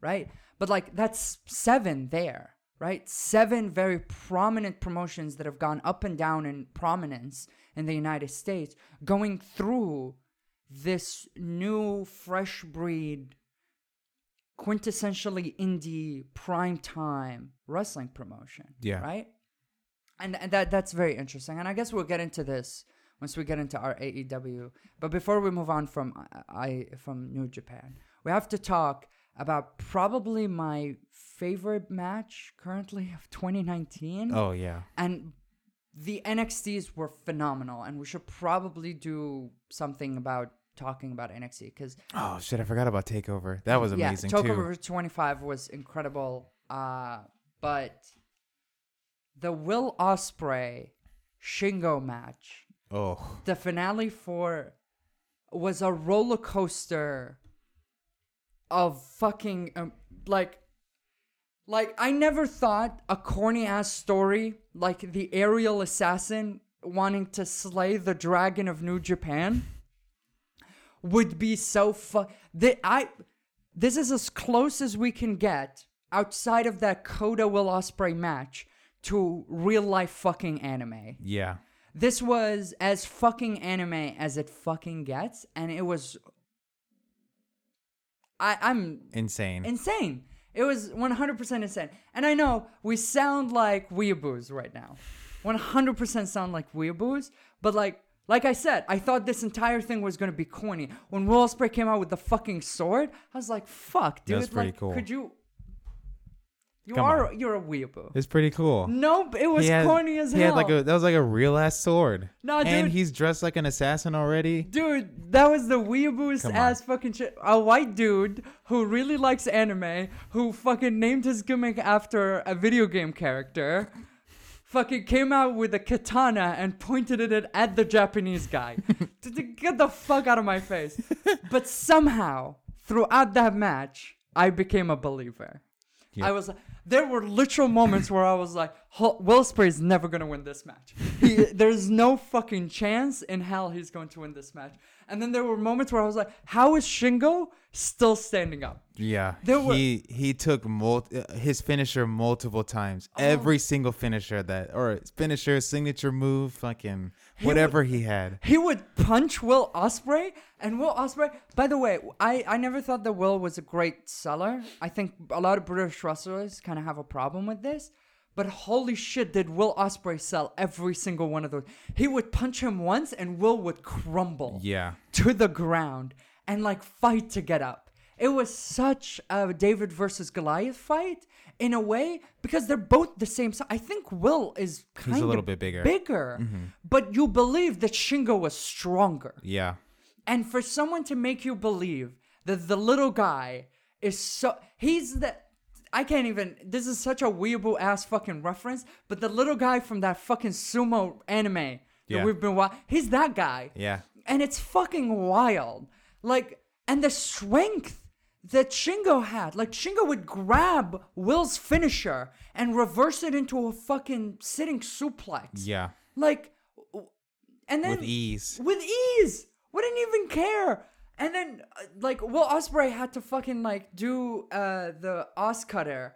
Right? But like that's seven there. Right? Seven very prominent promotions that have gone up and down in prominence in the United States going through this new fresh breed quintessentially indie prime time wrestling promotion. Yeah. Right? And, and that that's very interesting. And I guess we'll get into this once we get into our AEW. But before we move on from I, I from New Japan, we have to talk about probably my favorite match currently of 2019 Oh yeah. and the NXTs were phenomenal, and we should probably do something about talking about NXT because Oh shit, I forgot about Takeover. That was amazing yeah, too. Takeover 25 was incredible. Uh, but the Will Ospreay Shingo match, Oh. the finale for, was a roller coaster of fucking um, like. Like I never thought a corny ass story like the aerial assassin wanting to slay the dragon of New Japan would be so fu- that I this is as close as we can get outside of that Kota Will Ospreay match to real life fucking anime. Yeah. This was as fucking anime as it fucking gets, and it was I I'm Insane. insane. It was 100% insane. And I know we sound like weeaboos right now. 100% sound like weeaboos, but like like I said, I thought this entire thing was gonna be corny. When Will Ospreay came out with the fucking sword, I was like, "Fuck, dude! That's pretty like, cool. Could you? You Come are on. you're a weeaboo. it's pretty cool. Nope, it was had- corny as he hell. had like a that was like a real ass sword. No, and dude. he's dressed like an assassin already. Dude, that was the weeaboos ass fucking shit. A white dude who really likes anime, who fucking named his gimmick after a video game character, fucking came out with a katana and pointed it at, at the Japanese guy. to, to get the fuck out of my face. But somehow, throughout that match, I became a believer. I was like, there were literal moments where I was like, "Ho- Will is never gonna win this match. He, there's no fucking chance in hell he's going to win this match. And then there were moments where I was like, how is Shingo still standing up? Yeah, There were- he he took mul- uh, his finisher multiple times. Oh. Every single finisher that or finisher signature move, fucking whatever he had. He would punch Will Ospreay, and Will Ospreay. By the way, I I never thought that Will was a great seller. I think a lot of British wrestlers kind of have a problem with this. But holy shit, did Will Ospreay sell every single one of those? He would punch him once, and Will would crumble Yeah, to the ground and like fight to get up. It was such a David versus Goliath fight in a way because they're both the same size. I think Will is kind he's a of little bit bigger. bigger, mm-hmm. but you believe that Shingo was stronger. Yeah, And for someone to make you believe that the little guy is so he's the I can't even this is such a weeaboo ass fucking reference, but the little guy from that fucking sumo anime that Yeah. we've been watching, he's that guy. yeah, And it's fucking wild. Like and the strength that Shingo had. Like Shingo would grab Will's finisher and reverse it into a fucking sitting suplex. yeah, Like and then with ease. with ease. Wouldn't even care. And then, uh, like, Will Ospreay had to fucking like do uh the Os cutter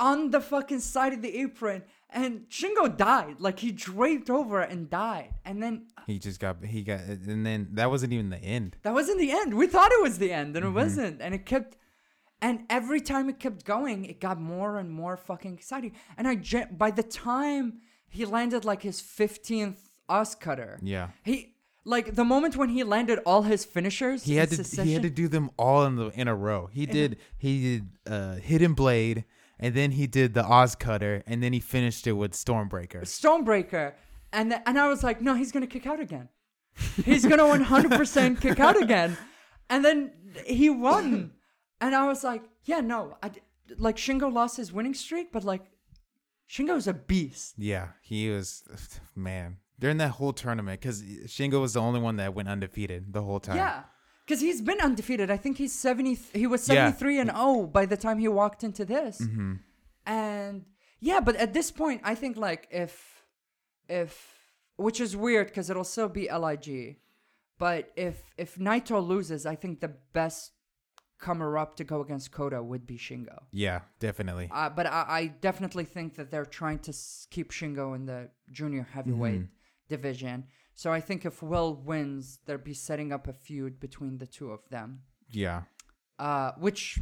on the fucking side of the apron, and Shingo died. Like he draped over it and died. And then uh, He just got he got and then that wasn't even the end. that wasn't the end. We thought it was the end, and it wasn't. And it kept. And every time it kept going, it got more and more fucking exciting. And I, by the time he landed like his fifteenth Os cutter, Yeah. He like the moment when he landed all his finishers. He had to succession, he had to do them all in the in a row. He did he did uh hidden blade and then he did the Oz cutter and then he finished it with Stormbreaker. Stormbreaker, and th- and I was like, no, he's gonna kick out again. He's gonna 100% kick out again, and then he won, and I was like, yeah, no, I d- like Shingo lost his winning streak, but like Shingo's a beast. Yeah, he was man during that whole tournament because Shingo was the only one that went undefeated the whole time. Yeah. Because he's been undefeated. I think he's 70. He was Yeah. 73 and 0 by the time he walked into this. Mm-hmm. And yeah, but at this point, I think like if, if, which is weird because it'll still be Lig, but if if Naito loses, I think the best comer up to go against Koda would be Shingo. Yeah, definitely. Uh, but I, I definitely think that they're trying to keep Shingo in the junior heavyweight Mhm. division. So I think if Will wins, they'll be setting up a feud between the two of them. Yeah. Uh, which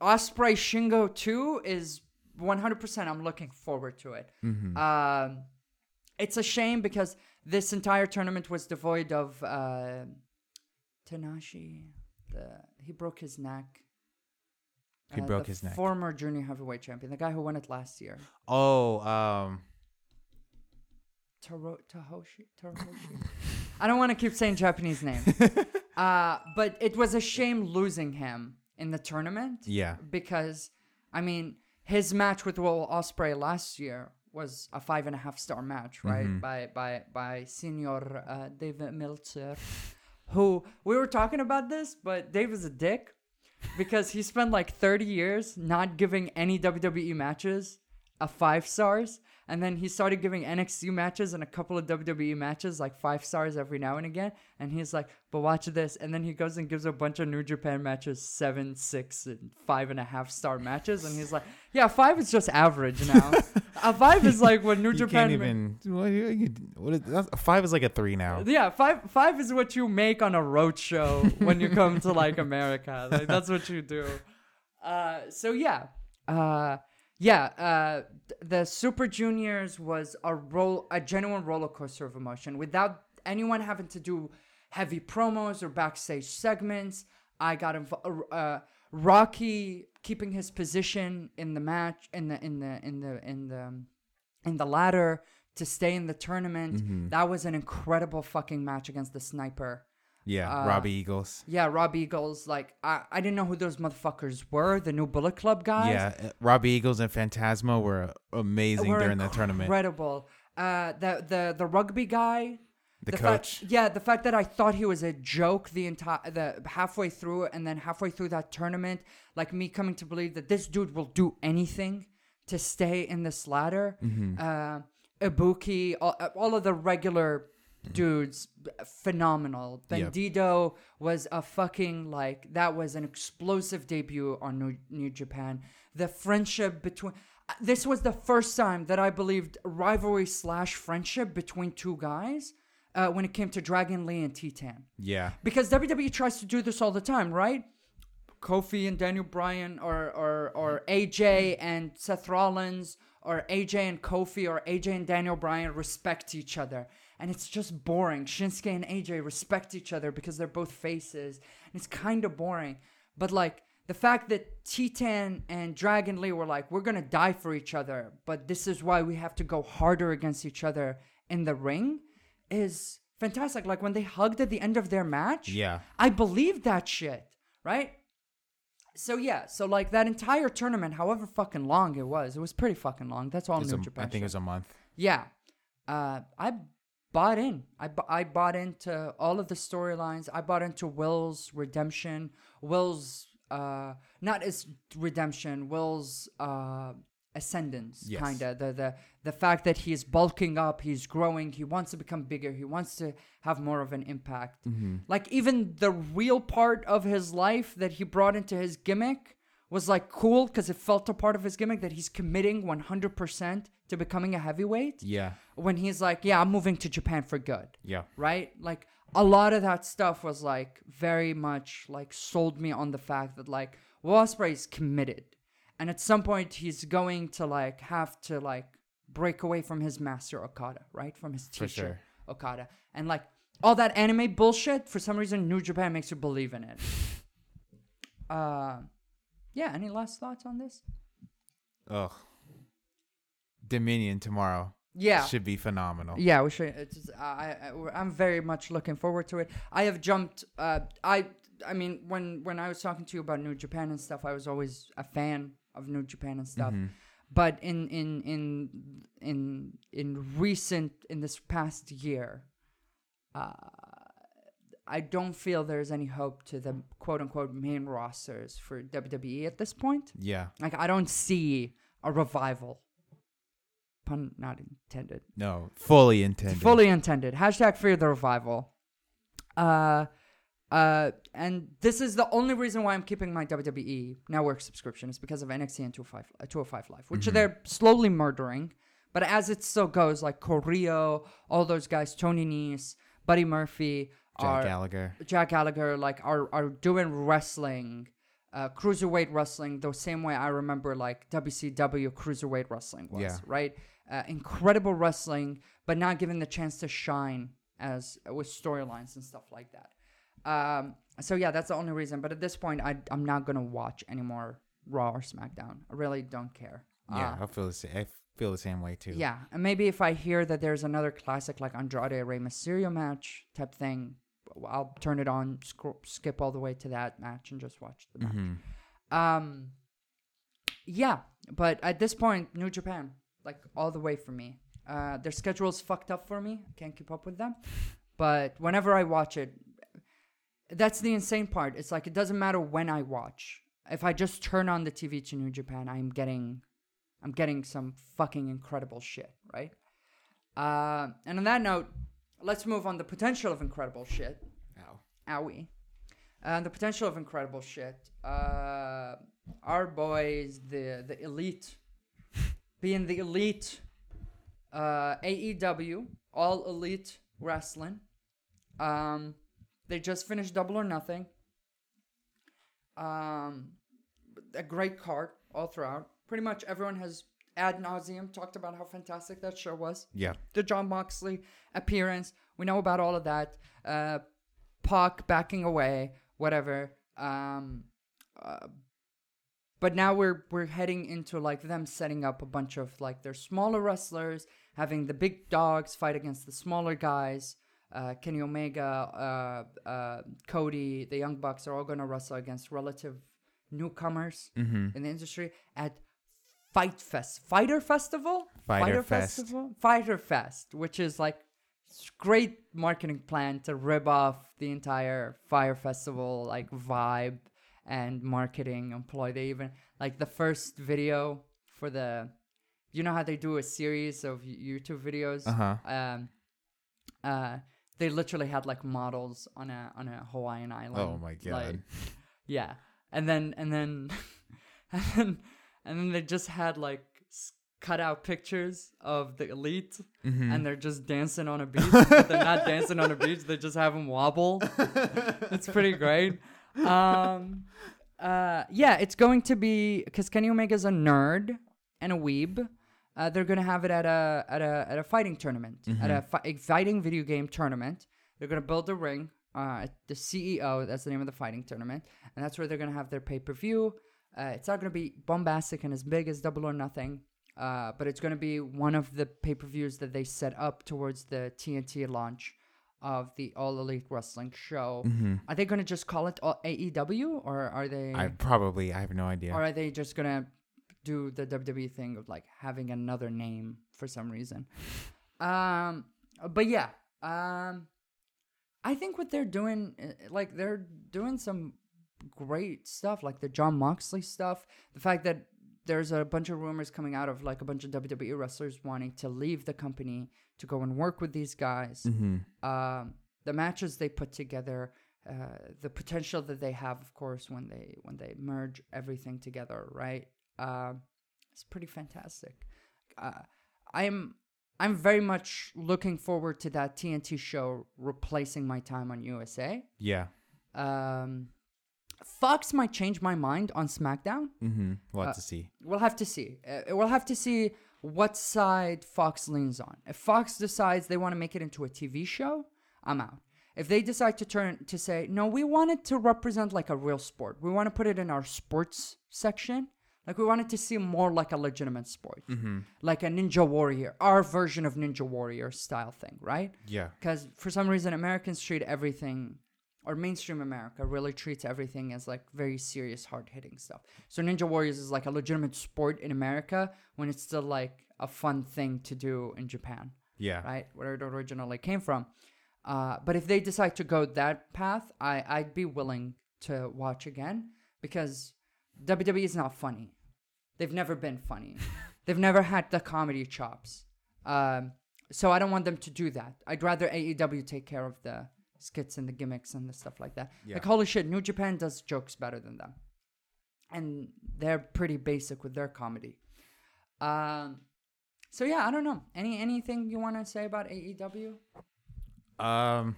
Ospreay Shingo 2 is 100%. I'm looking forward to it. Mm-hmm. Um, it's a shame because this entire tournament was devoid of uh, Tanashi. The, he broke his neck. He Uh, broke his neck. Former junior heavyweight champion, the guy who won it last year. Oh, um, Taro- Tahoshi? Taroshi? I don't want to keep saying Japanese names. uh, but it was a shame losing him in the tournament yeah, because, I mean, his match with Will Ospreay last year was a five and a half star match, right? Mhm. By by by Senior uh, David Meltzer, who we were talking about this, but Dave is a dick because he spent like 30 years not giving any WWE matches a five stars. And then he started giving NXT matches and a couple of WWE matches like five stars every now and again. And he's like, but watch this. And then he goes and gives a bunch of New Japan matches seven, six, and five and a half star matches. And he's like, yeah, five is just average now. a five is like what New you Japan. can't even. What, you, what is, five is like a three now. yeah, five five is what you make on a road show when you come to like America. Like that's what you do. Uh, so yeah, uh, yeah. Uh, the Super Juniors was a roll, a genuine roller coaster of emotion without anyone having to do heavy promos or backstage segments. I got involved. Uh, Rocky keeping his position in the match in the in the in the in the um, in the ladder to stay in the tournament. Mhm. That was an incredible fucking match against the sniper. Yeah, Uh, Robbie Eagles. Yeah, Rob Eagles. Like I, I didn't know who those motherfuckers were. The new Bullet Club guys. Yeah, uh, Robbie Eagles and Phantasma were amazing were during that tournament. Incredible. Uh, the the the rugby guy. The, fact- coach. yeah, the fact that I thought he was a joke the entire the halfway through, and then halfway through that tournament, like me coming to believe that this dude will do anything to stay in this ladder. Mm-hmm. Uh, Ibuki, all, all of the regular dudes, phenomenal. Yep. Was a fucking like that was an explosive debut on New, New Japan. The friendship between this was the first time that I believed rivalry slash friendship between two guys uh, when it came to Dragon Lee and Titan. Yeah. Because WWE tries to do this all the time, right? Kofi and Daniel Bryan, or or or AJ and Seth Rollins, or AJ and Kofi, or AJ and Daniel Bryan respect each other, and it's just boring. Shinsuke and AJ respect each other because they're both faces, and it's kind of boring. But like the fact that Titan and Dragon Lee were like, we're gonna die for each other, but this is why we have to go harder against each other in the ring, is fantastic. Like when they hugged at the end of their match, Yeah. I believed that shit, right? So yeah, so like that entire tournament, however fucking long it was, it was pretty fucking long. That's all It's New a- Japan. I think it was a month. yeah. Uh, I bought in. I, bu- I bought into all of the storylines. I bought into Will's redemption. Will's uh, not his redemption. Will's uh, ascendance, Yes. kinda. The the the fact that he's bulking up, he's growing, he wants to become bigger, he wants to have more of an impact. Like even the real part of his life that he brought into his gimmick was like cool because it felt a part of his gimmick that he's committing 100% to becoming a heavyweight. Yeah. When he's like, yeah, I'm moving to Japan for good Yeah. right? Like a lot of that stuff was like very much like sold me on the fact that like Will Ospreay is committed, and at some point he's going to like have to like break away from his master Okada, right? From his teacher sure. Okada, and like all that anime bullshit. For some reason, New Japan makes you believe in it. Uh, yeah. Any last thoughts on this? Ugh. Dominion tomorrow Yeah. should be phenomenal. Yeah, we should. It's I, I, I'm very much looking forward to it. I have jumped. Uh, I, I mean, when when I was talking to you about New Japan and stuff, I was always a fan of New Japan and stuff. Mhm. But in in in in in recent in this past year, uh, I don't feel there's any hope to the quote unquote main rosters for WWE at this point. Yeah. Like I don't see a revival. Pun not intended. No. Fully intended. Fully intended. Hashtag fear the revival. Uh, uh, and this is the only reason why I'm keeping my WWE network subscription is because of NXT and 205, uh, 205 Live, which Mhm. they're slowly murdering. But as it still goes, like Correo, all those guys, Tony Nese, Buddy Murphy, Jack Gallagher. Jack Gallagher, like are are doing wrestling, uh, cruiserweight wrestling the same way I remember like WCW cruiserweight wrestling was, Yeah. right? Uh, incredible wrestling, but not given the chance to shine as with storylines and stuff like that. Um, so yeah, that's the only reason. But at this point, I I'm not gonna watch any more Raw or SmackDown. I really don't care. Yeah, Uh, I feel the same. I feel the same way too. yeah, and maybe if I hear that there's another classic like Andrade Rey Mysterio match type thing, I'll turn it on, scro- skip all the way to that match, and just watch the match. Mhm. Um, yeah, but at this point, New Japan, like all the way for me. Uh, their schedule's fucked up for me. I can't keep up with them. But whenever I watch it, that's the insane part. It's like it doesn't matter when I watch. If I just turn on the TV to New Japan, I'm getting, I'm getting some fucking incredible shit, right? Uh, and on that note, let's move on the potential of incredible shit. Ow. Owie. Uh, the potential of incredible shit. Uh, our boys, the the elite, being the elite, uh, AEW, all elite wrestling. Um, they just finished Double or Nothing. Um, a great card all throughout. Pretty much everyone has ad nauseum talked about how fantastic that show was Yeah. the John Moxley appearance. We know about all of that. Uh, Puck backing away, whatever. Um, uh, but now we're we're heading into like them setting up a bunch of like their smaller wrestlers, having the big dogs fight against the smaller guys. Uh, Kenny Omega, uh, uh, Cody, the Young Bucks are all going to wrestle against relative newcomers Mm-hmm. in the industry at Fight Fest, Fighter Festival, Fyter Fest. Festival, Fyter Fest, which is like great marketing plan to rip off the entire Fyre Festival like vibe and marketing employ. They even like the first video for the, you know how they do a series of YouTube videos. Uh huh. Um, uh, they literally had like models on a on a Hawaiian island. Oh my god. Like, yeah, and then and then and then and then they just had like s- cut out pictures of the elite, Mhm. and they're just dancing on a beach. but they're not dancing on a beach; they just have them wobble. it's pretty great. Um, uh, yeah, it's going to be because Kenny Omega's a nerd and a weeb. Uh, they're gonna have it at a at a at a fighting tournament, at a, fi- a fighting video game tournament. They're gonna build a ring. Uh, the CEO, that's the name of the fighting tournament, and that's where they're gonna have their pay per view. Uh, it's not gonna be bombastic and as big as Double or Nothing, uh, but it's gonna be one of the pay per views that they set up towards the TNT launch of the All Elite Wrestling show. Mhm. Are they gonna just call it all AEW, or are they? I probably I have no idea. Or are they just gonna do the WWE thing of like having another name for some reason? Um, but yeah, um, I think what they're doing, uh, like they're doing some great stuff, like the John Moxley stuff. The fact that there's a bunch of rumors coming out of like a bunch of WWE wrestlers wanting to leave the company to go and work with these guys Mm-hmm. um, the matches they put together, uh, the potential that they have, of course, when they when they merge everything together, right? Um it's pretty fantastic. Uh, I'm I'm very much looking forward to that TNT show replacing my time on USA. Yeah. Um, Fox might change my mind on SmackDown. Mm-hmm. We'll have Uh, to see. We'll have to see. Uh, we'll have to see what side Fox leans on. If Fox decides they want to make it into a TV show, I'm out. If they decide to turn to say, no, we want it to represent like a real sport. We want to put it in our sports section. Like we want it to seem more like a legitimate sport, Mm-hmm. like a Ninja Warrior, our version of Ninja Warrior style thing, right? Yeah. Because for some reason, Americans treat everything, or mainstream America really treats everything as like very serious, hard hitting stuff. So Ninja Warriors is like a legitimate sport in America when it's still like a fun thing to do in Japan, Yeah. right? Where it originally came from. Uh, but if they decide to go that path, I, I'd be willing to watch again because WWE is not funny. They've never been funny. They've never had the comedy chops. Um, so I don't want them to do that. I'd rather AEW take care of the skits and the gimmicks and the stuff like that. Yeah. Like holy shit, New Japan does jokes better than them, and they're pretty basic with their comedy. Um, so yeah, I don't know. Any anything you want to say about AEW? Um,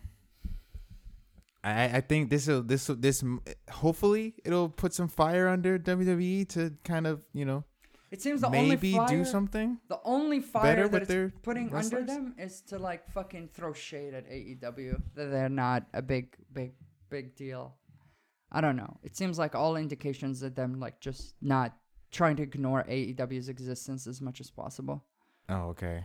I I think this will this will this hopefully it'll put some fire under WWE to kind of you know It seems the maybe only fire, do something. The only fire that it's putting under them is to like fucking throw shade at AEW that they're not a big, big, big deal. I don't know. It seems like all indications of them like just not trying to ignore AEW's existence as much as possible. Oh okay,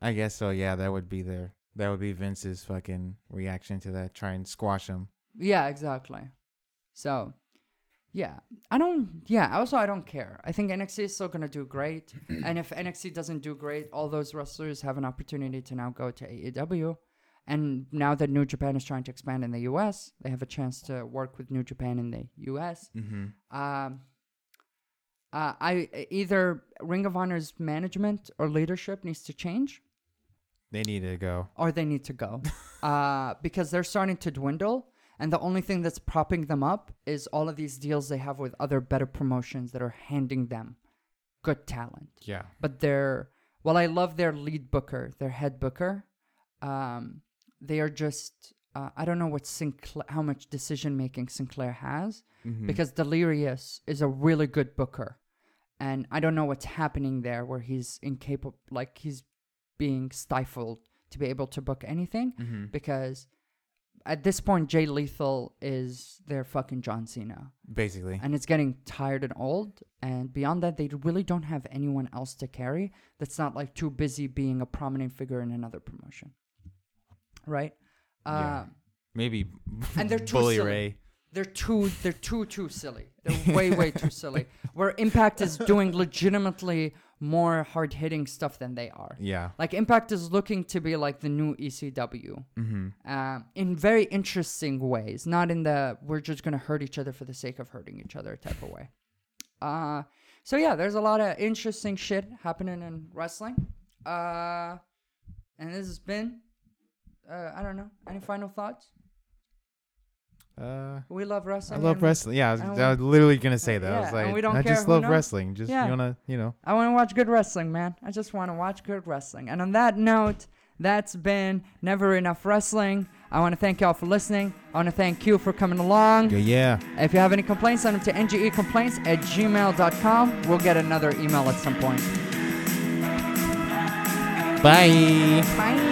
I guess so. Yeah, that would be their that would be Vince's fucking reaction to that. Try and squash him. Yeah, exactly. So, yeah, I don't. Yeah, also I don't care. I think NXT is still gonna do great, and if NXT doesn't do great, all those wrestlers have an opportunity to now go to AEW. And now that New Japan is trying to expand in the US, they have a chance to work with New Japan in the US. Mm-hmm. Um, uh, I either Ring of Honor's management or leadership needs to change, They need to go. or they need to go uh, because they're starting to dwindle. And the only thing that's propping them up is all of these deals they have with other better promotions that are handing them good talent. Yeah. But they're, well, I love their lead booker, their head booker. Um, they are just, uh, I don't know what Sinclair, how much decision making Sinclair has Mm-hmm. because Delirious is a really good booker. And I don't know what's happening there where he's incapable, like he's being stifled to be able to book anything mm-hmm. because at this point, Jay Lethal is their fucking John Cena. basically. And it's getting tired and old. And beyond that, they really don't have anyone else to carry that's not like too busy being a prominent figure in another promotion. Right? Yeah. Um, Maybe and they're too Bully silly. Ray. They're too they're too too silly. They're way way too silly. Where Impact is doing legitimately more hard hitting stuff than they are. Yeah. Like Impact is looking to be like the new ECW Mm-hmm. um, in very interesting ways, not in the we're just gonna hurt each other for the sake of hurting each other type of way. Uh, so yeah, there's a lot of interesting shit happening in wrestling. Uh, and this has been, uh, I don't know, any final thoughts? Uh, We love wrestling. I love wrestling. Yeah, I was, I was literally gonna say that. I was like, we don't I care just love knows. wrestling. Just Yeah. you wanna, you know. I want to watch good wrestling, man. I just want to watch good wrestling. And on that note, that's been Never Enough Wrestling. I want to thank y'all for listening. I want to thank you for coming along. Yeah, yeah. If you have any complaints, send them to ngecomplaints at gmail.com. We'll get another email at some point. Bye. Bye.